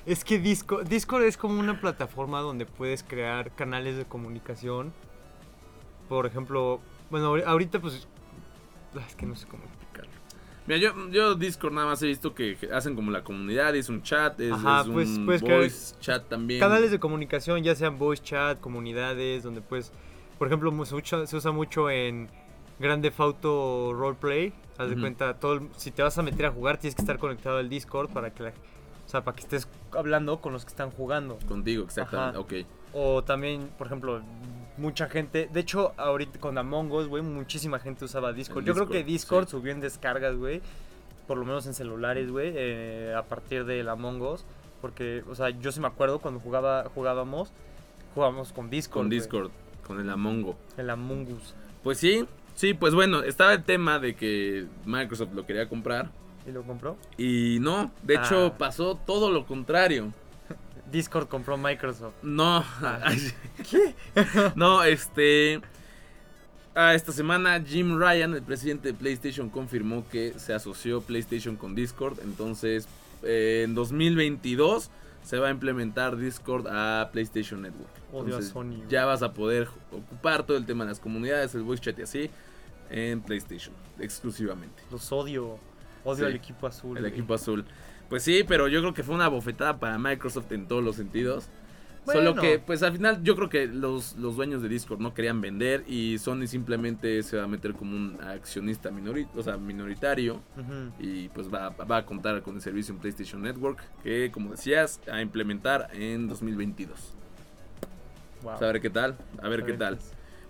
Es que Discord, Discord es como una plataforma donde puedes crear canales de comunicación. Por ejemplo, bueno, ahori- ahorita pues... Es que no sé cómo explicarlo. Mira, yo, yo Discord nada más he visto que hacen como la comunidad, es un chat, es, Ajá, es un pues, puedes crear voice chat también. Canales de comunicación, ya sean voice chat, comunidades, donde pues... Por ejemplo, se, usa mucho en Grande Theft Auto Roleplay. Haz de Ujú. cuenta, todo el- si te vas a meter a jugar tienes que estar conectado al Discord para que la- o sea, para que estés hablando con los que están jugando. Contigo, exactamente, Ajá. ok. O también, por ejemplo, mucha gente. De hecho, ahorita con Among Us, güey, muchísima gente usaba Discord. El Yo creo que Discord, sí. subió en descargas, güey. Por lo menos en celulares, güey. eh, a partir del Among Us. Porque, o sea, yo sí me acuerdo cuando jugaba, jugábamos. Jugábamos con Discord. Con Discord, con el Amongo. El Among Us. Pues sí, sí, pues bueno, estaba el tema de que Microsoft lo quería comprar. ¿Y lo compró? Y no, de hecho Ah. pasó todo lo contrario. Discord compró Microsoft. No, ay, sí. no, este. ah, esta semana Jim Ryan, el presidente de PlayStation, confirmó que se asoció PlayStation con Discord. Entonces, eh, en 2022 se va a implementar Discord a PlayStation Network. Odio a Sony, ya vas a poder ocupar todo el tema de las comunidades, el voice chat y así en PlayStation exclusivamente. Los odio. Odio Sí, al equipo azul. El güey. equipo azul. Pues sí, pero yo creo que fue una bofetada para Microsoft en todos los sentidos. Solo que, pues al final, yo creo que los, los dueños de Discord no querían vender y Sony simplemente se va a meter como un accionista minori- o sea, minoritario. Y pues va, va a contar con el servicio en PlayStation Network, que como decías, a implementar en 2022. Wow. O sea, a ver qué tal, a ver A qué ver tal.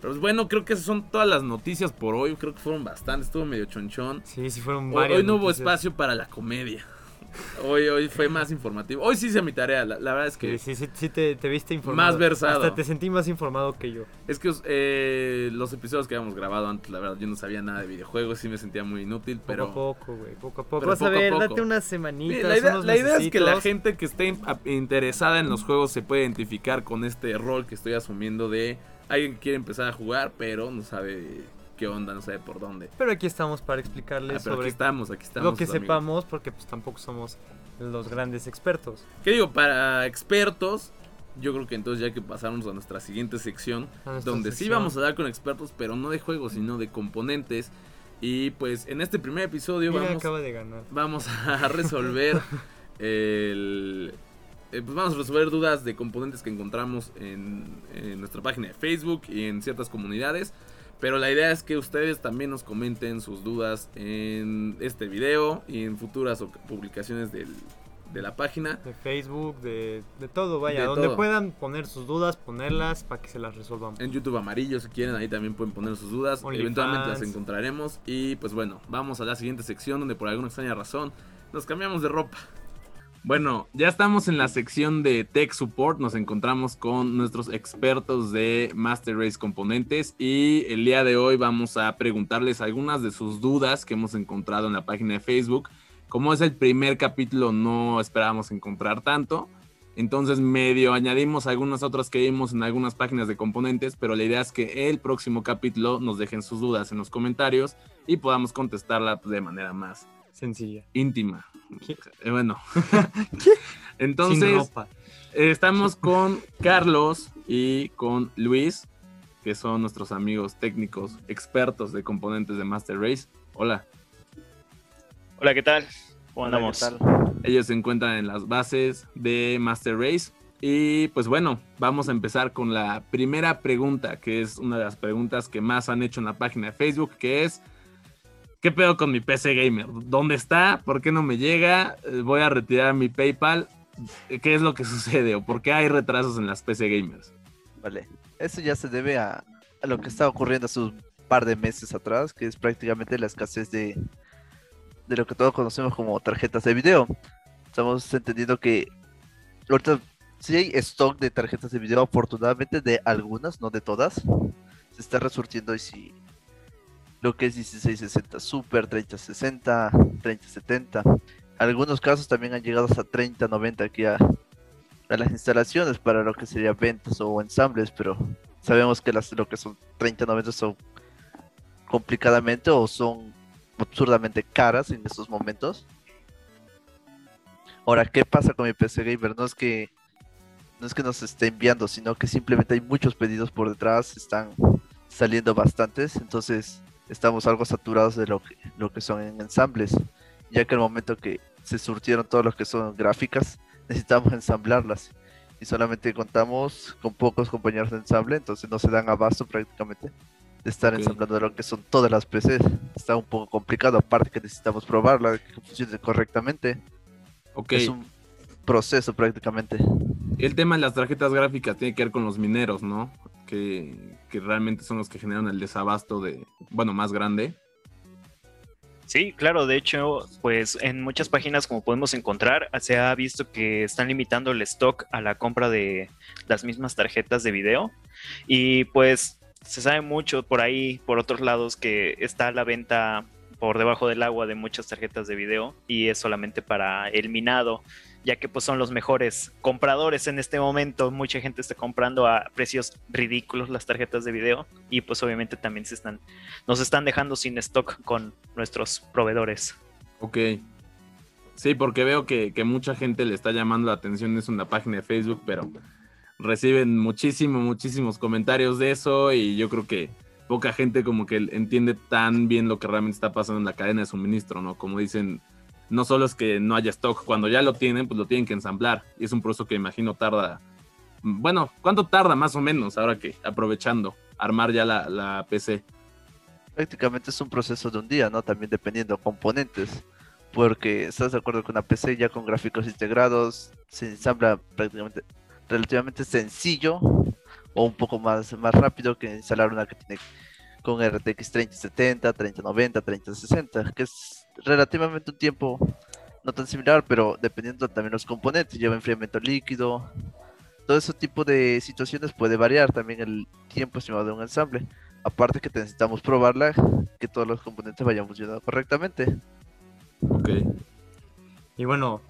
Pero pues bueno, creo que esas son todas las noticias por hoy. Creo que fueron bastantes, estuvo medio chonchón. Sí, sí fueron Hoy, varias hoy no hubo espacio para la comedia. Hoy, hoy fue más informativo. Hoy sí hice mi tarea. La, la verdad es que, Sí, sí, sí, sí te, te viste informado. Más versado. Hasta te sentí más informado que yo. es que eh, los episodios que habíamos grabado antes, la verdad, yo no sabía nada de videojuegos. Sí me sentía muy inútil, pero. Poco a poco, güey. Poco a poco. pero Vas poco a a ver, poco. date unas semanitas. la idea, unos la idea es que la gente que esté interesada en los juegos se puede identificar con este rol que estoy asumiendo de alguien que quiere empezar a jugar, pero no sabe qué onda, no sabe por dónde. Pero aquí estamos para Ah, explicarles aquí sobre estamos, aquí estamos. lo que amigos. sepamos, porque pues tampoco somos los grandes expertos. ¿Qué digo? Para expertos, yo creo que entonces ya que pasamos a nuestra siguiente sección, nuestra donde sí vamos a dar con expertos, pero no de juegos, sino de componentes. Y pues en este primer episodio Mira, vamos, acaba de ganar. vamos a resolver el... eh, pues vamos a resolver dudas de componentes que encontramos en, en nuestra página de Facebook y en ciertas comunidades. Pero la idea es que ustedes también nos comenten sus dudas en este video y en futuras publicaciones del- de la página. De Facebook, de, de todo, vaya. De donde todo. puedan poner sus dudas, ponerlas para que se las resolvamos. En YouTube amarillo, si quieren, ahí también pueden poner sus dudas. OnlyFans. Eventualmente las encontraremos. Y pues bueno, vamos a la siguiente sección donde por alguna extraña razón nos cambiamos de ropa. Bueno, ya estamos en la sección de Tech Support. Nos encontramos con nuestros expertos de Master Race Componentes. Y el día de hoy vamos a preguntarles algunas de sus dudas que hemos encontrado en la página de Facebook. Como es el primer capítulo, no esperábamos encontrar tanto. Entonces medio añadimos algunas otras que vimos en algunas páginas de componentes, pero la idea es que el próximo capítulo nos dejen sus dudas en los comentarios y podamos contestarla de manera más Sencilla. íntima. ¿Qué? Eh, bueno. Entonces, ropa. eh, estamos con Carlos y con Luis, que son nuestros amigos técnicos, expertos de componentes de Master Race. Hola. Hola, ¿qué tal? ¿Cómo Hola, ¿qué andamos? tal? Ellos se encuentran en las bases de Master Race. Y pues bueno, vamos a empezar con la primera pregunta, que es una de las preguntas que más han hecho en la página de Facebook, que es, ¿qué pedo con mi PC Gamer? ¿Dónde está? ¿Por qué no me llega? Eh, Voy a retirar mi PayPal. ¿Qué es lo que sucede? ¿O por qué hay retrasos en las PC Gamers? Vale. Eso ya se debe a, a lo que estaba ocurriendo hace un par de meses atrás, que es prácticamente la escasez de, de lo que todos conocemos como tarjetas de video. Estamos entendiendo que ahorita sí hay stock de tarjetas de video, afortunadamente de algunas, no de todas. Se está resurtiendo y si lo que es 1660 Super, 3060, 3070. Algunos casos también han llegado hasta 3090 aquí a, las instalaciones para lo que sería ventas o ensambles, pero sabemos que las lo que son 3090 son complicadamente o son absurdamente caras en estos momentos. Ahora, ¿qué pasa con mi PC Gamer? No es que no es que nos esté enviando, sino que simplemente hay muchos pedidos por detrás, están saliendo bastantes, entonces estamos algo saturados de lo que, lo que son en ensambles, ya que al momento que se surtieron todos los que son gráficas, necesitamos ensamblarlas y solamente contamos con pocos compañeros de ensamble, entonces no se dan abasto prácticamente de estar Ok. ensamblando lo que son todas las PCs. Está un poco complicado, aparte que necesitamos probarla, que funcione correctamente. Ok, Es un proceso prácticamente. el tema de las tarjetas gráficas tiene que ver con los mineros, ¿no? Que, realmente son los que generan el desabasto de, bueno, más grande. Sí, claro, de hecho, pues en muchas páginas como podemos encontrar, se ha visto que están limitando el stock a la compra de las mismas tarjetas de video y pues se sabe mucho por ahí, por otros lados, que está la venta por debajo del agua de muchas tarjetas de video y es solamente para el minado, ya que pues son los mejores compradores en este momento. Mucha gente está comprando a precios ridículos las tarjetas de video y pues obviamente también se están nos están dejando sin stock con nuestros proveedores. Ok. Sí, porque veo que, que mucha gente le está llamando la atención eso en la página de Facebook, pero reciben muchísimo, muchísimos comentarios de eso y yo creo que poca gente como que entiende tan bien lo que realmente está pasando en la cadena de suministro, ¿no? Como dicen, no solo es que no haya stock, cuando ya lo tienen, pues lo tienen que ensamblar y es un proceso que imagino tarda, bueno, ¿cuánto tarda más o menos ahora que aprovechando armar ya la, la PC? Prácticamente es un proceso de un día, ¿no? También dependiendo de componentes. Porque estás de acuerdo con una PC ya con gráficos integrados, se ensambla prácticamente relativamente sencillo o un poco más, más rápido que instalar una que tiene con RTX 3070, 3090, 3060, que es relativamente un tiempo no tan similar, pero dependiendo también los componentes, lleva enfriamiento líquido, todo ese tipo de situaciones puede variar también el tiempo estimado de un ensamble. Aparte que necesitamos probarla, que todos los componentes vayan funcionando correctamente. Ok. Y bueno,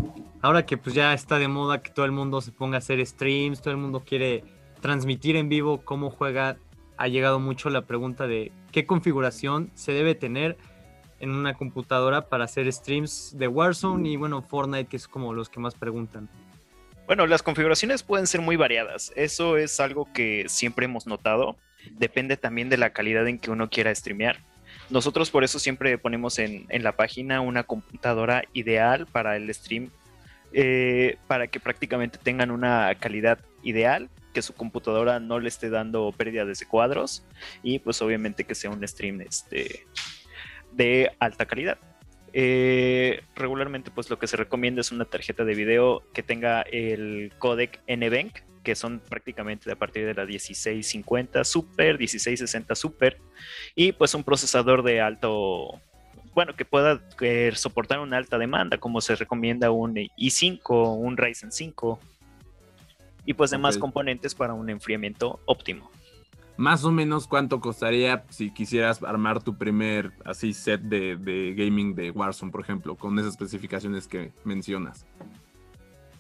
ahora que pues ya está de moda que todo el mundo se ponga a hacer streams, todo el mundo quiere transmitir en vivo cómo juega, ha llegado mucho la pregunta de qué configuración se debe tener en una computadora para hacer streams de Warzone y bueno, Fortnite, que es como los que más preguntan. Bueno, las configuraciones pueden ser muy variadas. Eso es algo que siempre hemos notado. Depende también de la calidad en que uno quiera streamear. Nosotros por eso siempre ponemos en, la página una computadora ideal para el stream, eh, para que prácticamente tengan una calidad ideal, que su computadora no le esté dando pérdida de cuadros y pues obviamente que sea un stream este, de alta calidad. Eh, regularmente pues lo que se recomienda es una tarjeta de video que tenga el codec NVENC, que son prácticamente a partir de la 1650 Super, 1660 Super, y pues un procesador de alto, bueno, que pueda soportar una alta demanda, como se recomienda un i5, un Ryzen 5, y pues demás componentes para un enfriamiento óptimo más o menos cuánto costaría si quisieras armar tu primer así set de, gaming de Warzone, por ejemplo, con esas especificaciones que mencionas.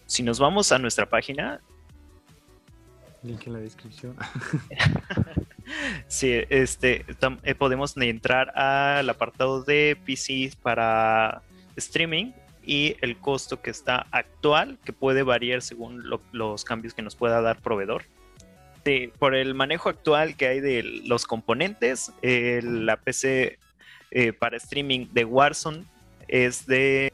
Si nos vamos a nuestra página. Link en la descripción. sí, este eh, podemos entrar al apartado de PC para streaming y el costo que está actual, que puede variar según los cambios que nos pueda dar proveedor por el manejo actual que hay de los componentes, la PC eh, para streaming de Warzone es de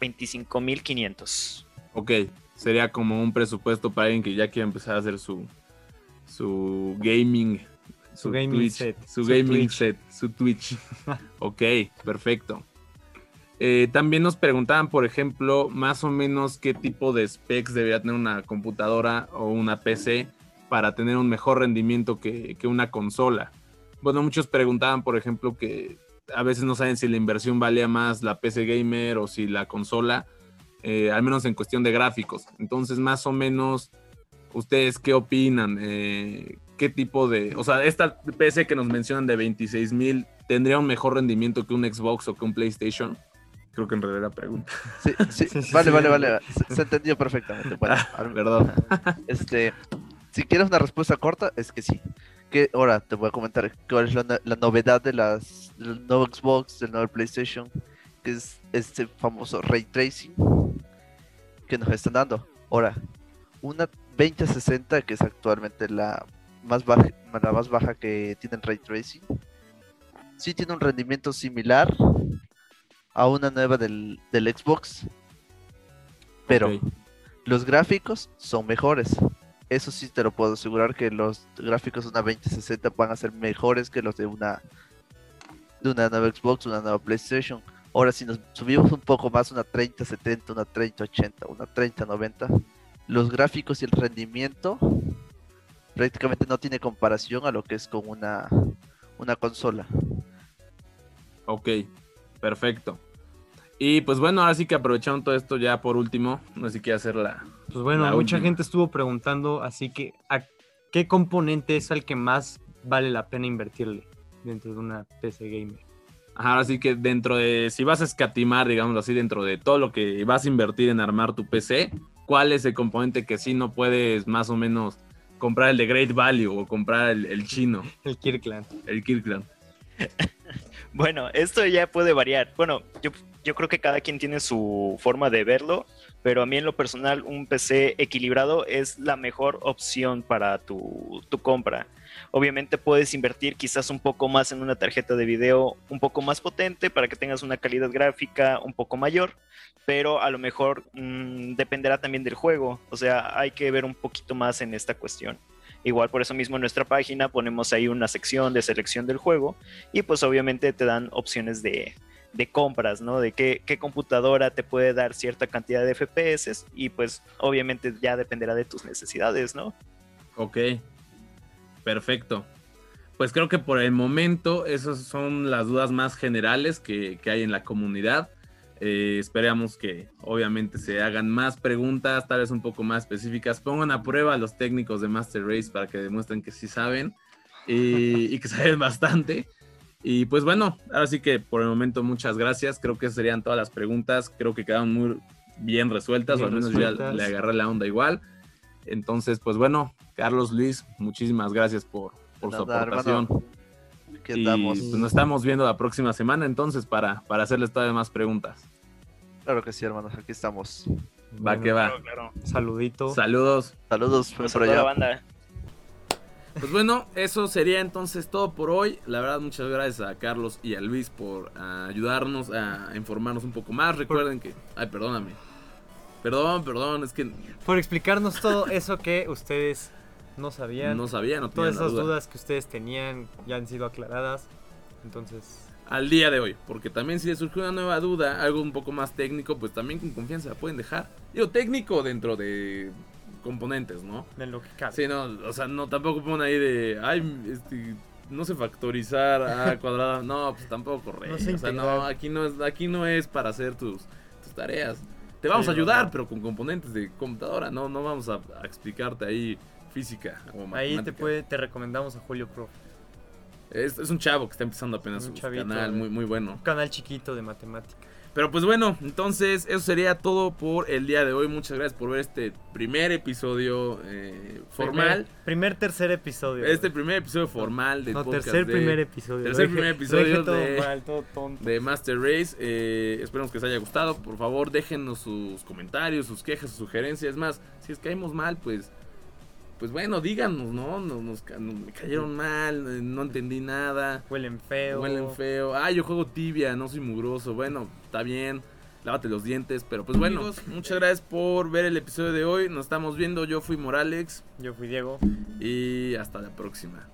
25.500. Ok, sería como un presupuesto para alguien que ya quiera empezar a hacer su, su gaming. Su, gaming set. Su, gaming set, su Twitch. ok, perfecto. Eh, también nos preguntaban, por ejemplo, más o menos qué tipo de specs debería tener una computadora o una PC para tener un mejor rendimiento que, una consola. Bueno, muchos preguntaban, por ejemplo, que a veces no saben si la inversión valía más la PC gamer o si la consola, eh, al menos en cuestión de gráficos. Entonces, más o menos, ¿ustedes qué opinan? Eh, ¿Qué tipo de... O sea, esta PC que nos mencionan de 26 mil, ¿tendría un mejor rendimiento que un Xbox o que un PlayStation? Creo que en realidad la pregunta. Sí, sí, vale, vale, vale. Se, entendió perfectamente. Bueno, ah, perdón. Este, si quieres una respuesta corta, es que sí. Que ahora te voy a comentar cuál es la, la novedad de las del nuevo Xbox, del nuevo PlayStation, que es este famoso ray tracing que nos están dando. Ahora, una 2060 que es actualmente la más baja, la más baja que tiene el ray tracing, sí tiene un rendimiento similar a una nueva del, Xbox. Pero los gráficos son mejores. Eso sí te lo puedo asegurar que los gráficos de una 2060 van a ser mejores que los de una de una nueva Xbox, una nueva PlayStation. Ahora si nos subimos un poco más, una 3070, una 3080, una 3090, los gráficos y el rendimiento prácticamente no tiene comparación a lo que es con una, una consola. Ok, perfecto. Y pues bueno, ahora sí que aprovecharon todo esto ya por último, no sé si quiere hacer la... Pues bueno, mucha gente estuvo preguntando, así que ¿a qué componente es al que más vale la pena invertirle dentro de una PC gamer? ahora sí que dentro de, si vas a escatimar, digamos así, dentro de todo lo que vas a invertir en armar tu PC, ¿cuál es el componente que sí no puedes más o menos comprar el de Great Value o comprar el, el chino? El Kirkland. El Kirkland. bueno, esto ya puede variar. Bueno, yo yo creo que cada quien tiene su forma de verlo, pero a mí en lo personal un PC equilibrado es la mejor opción para tu, compra. Obviamente puedes invertir quizás un poco más en una tarjeta de video un poco más potente para que tengas una calidad gráfica un poco mayor, pero a lo mejor mm, dependerá también del juego, o sea, hay que ver un poquito más en esta cuestión. Igual por eso mismo en nuestra página ponemos ahí una sección de selección del juego y pues obviamente te dan opciones de, de compras, ¿no? De qué, computadora te puede dar cierta cantidad de FPS y pues obviamente ya dependerá de tus necesidades, ¿no? Ok, perfecto. Pues creo que por el momento esas son las dudas más generales que, hay en la comunidad. Eh, esperamos que obviamente se hagan más preguntas, tal vez un poco más específicas. Pongan a prueba a los técnicos de Master Race para que demuestren que sí saben y, y que saben bastante. Y pues bueno, ahora sí que por el momento muchas gracias. Creo que serían todas las preguntas. Creo que quedaron muy bien resueltas, o al menos ya le agarré la onda igual. Entonces, pues bueno, Carlos Luis, muchísimas gracias por, por su Nada, aportación. hermano. Y pues, nos estamos viendo la próxima semana entonces para, para hacerles todavía más preguntas. Claro que sí, hermanos. Aquí estamos. Va Bueno, que va. Claro, claro. Saludito. Saludos. Saludos Pues por allá. banda. Pues bueno, eso sería entonces todo por hoy. La verdad, muchas gracias a Carlos y a Luis por ah, ayudarnos a informarnos un poco más. Recuerden que... Ay, perdóname. Perdón, perdón, es que Por explicarnos todo eso que ustedes no sabían. no sabía, no Todas esas duda. dudas que ustedes tenían ya han sido aclaradas. Entonces, Al día de hoy, porque también si les surgió una nueva duda, algo un poco más técnico, pues también con confianza la pueden dejar. Digo, técnico dentro de componentes, ¿no? en lo que cabe. Sí, no, o sea, no tampoco ponen ahí de, ay, este, no sé factorizar a cuadrada, no, pues tampoco, rey. No sé o sea, no, aquí no es, aquí no es para hacer tus, tus tareas. Te vamos Sí, a ayudar, no. pero con componentes de computadora, no, no vamos a, a explicarte ahí física o Ahí te matemática. puede, te recomendamos a Julio Pro. Es, es un chavo que está empezando apenas Un su chavito, canal, eh. muy, muy bueno. Un canal chiquito de matemática. Pero pues bueno, entonces eso sería todo por el día de hoy. Muchas gracias por ver este primer episodio eh, formal. Primer, primer tercer episodio. Este primer episodio formal del no, podcast tercer de, primer episodio. tercer dije- primer episodio todo de- mal, todo tonto. de Master Race. Eh, esperemos que les haya gustado. Por favor, déjenos sus comentarios, sus quejas, sus sugerencias. Es más, si es que caímos mal, pues... Pues bueno, díganos, ¿no? Nos, nos nos- me cayeron mal, eh, no entendí nada. Huelen feo. Huelen feo. Ah, yo juego tibia, no soy mugroso. Bueno, está bien. Lávate los dientes. Pero pues bueno, muchas gracias por ver el episodio de hoy. Nos estamos viendo. Yo fui Moralex. Yo fui Diego. Y hasta la próxima.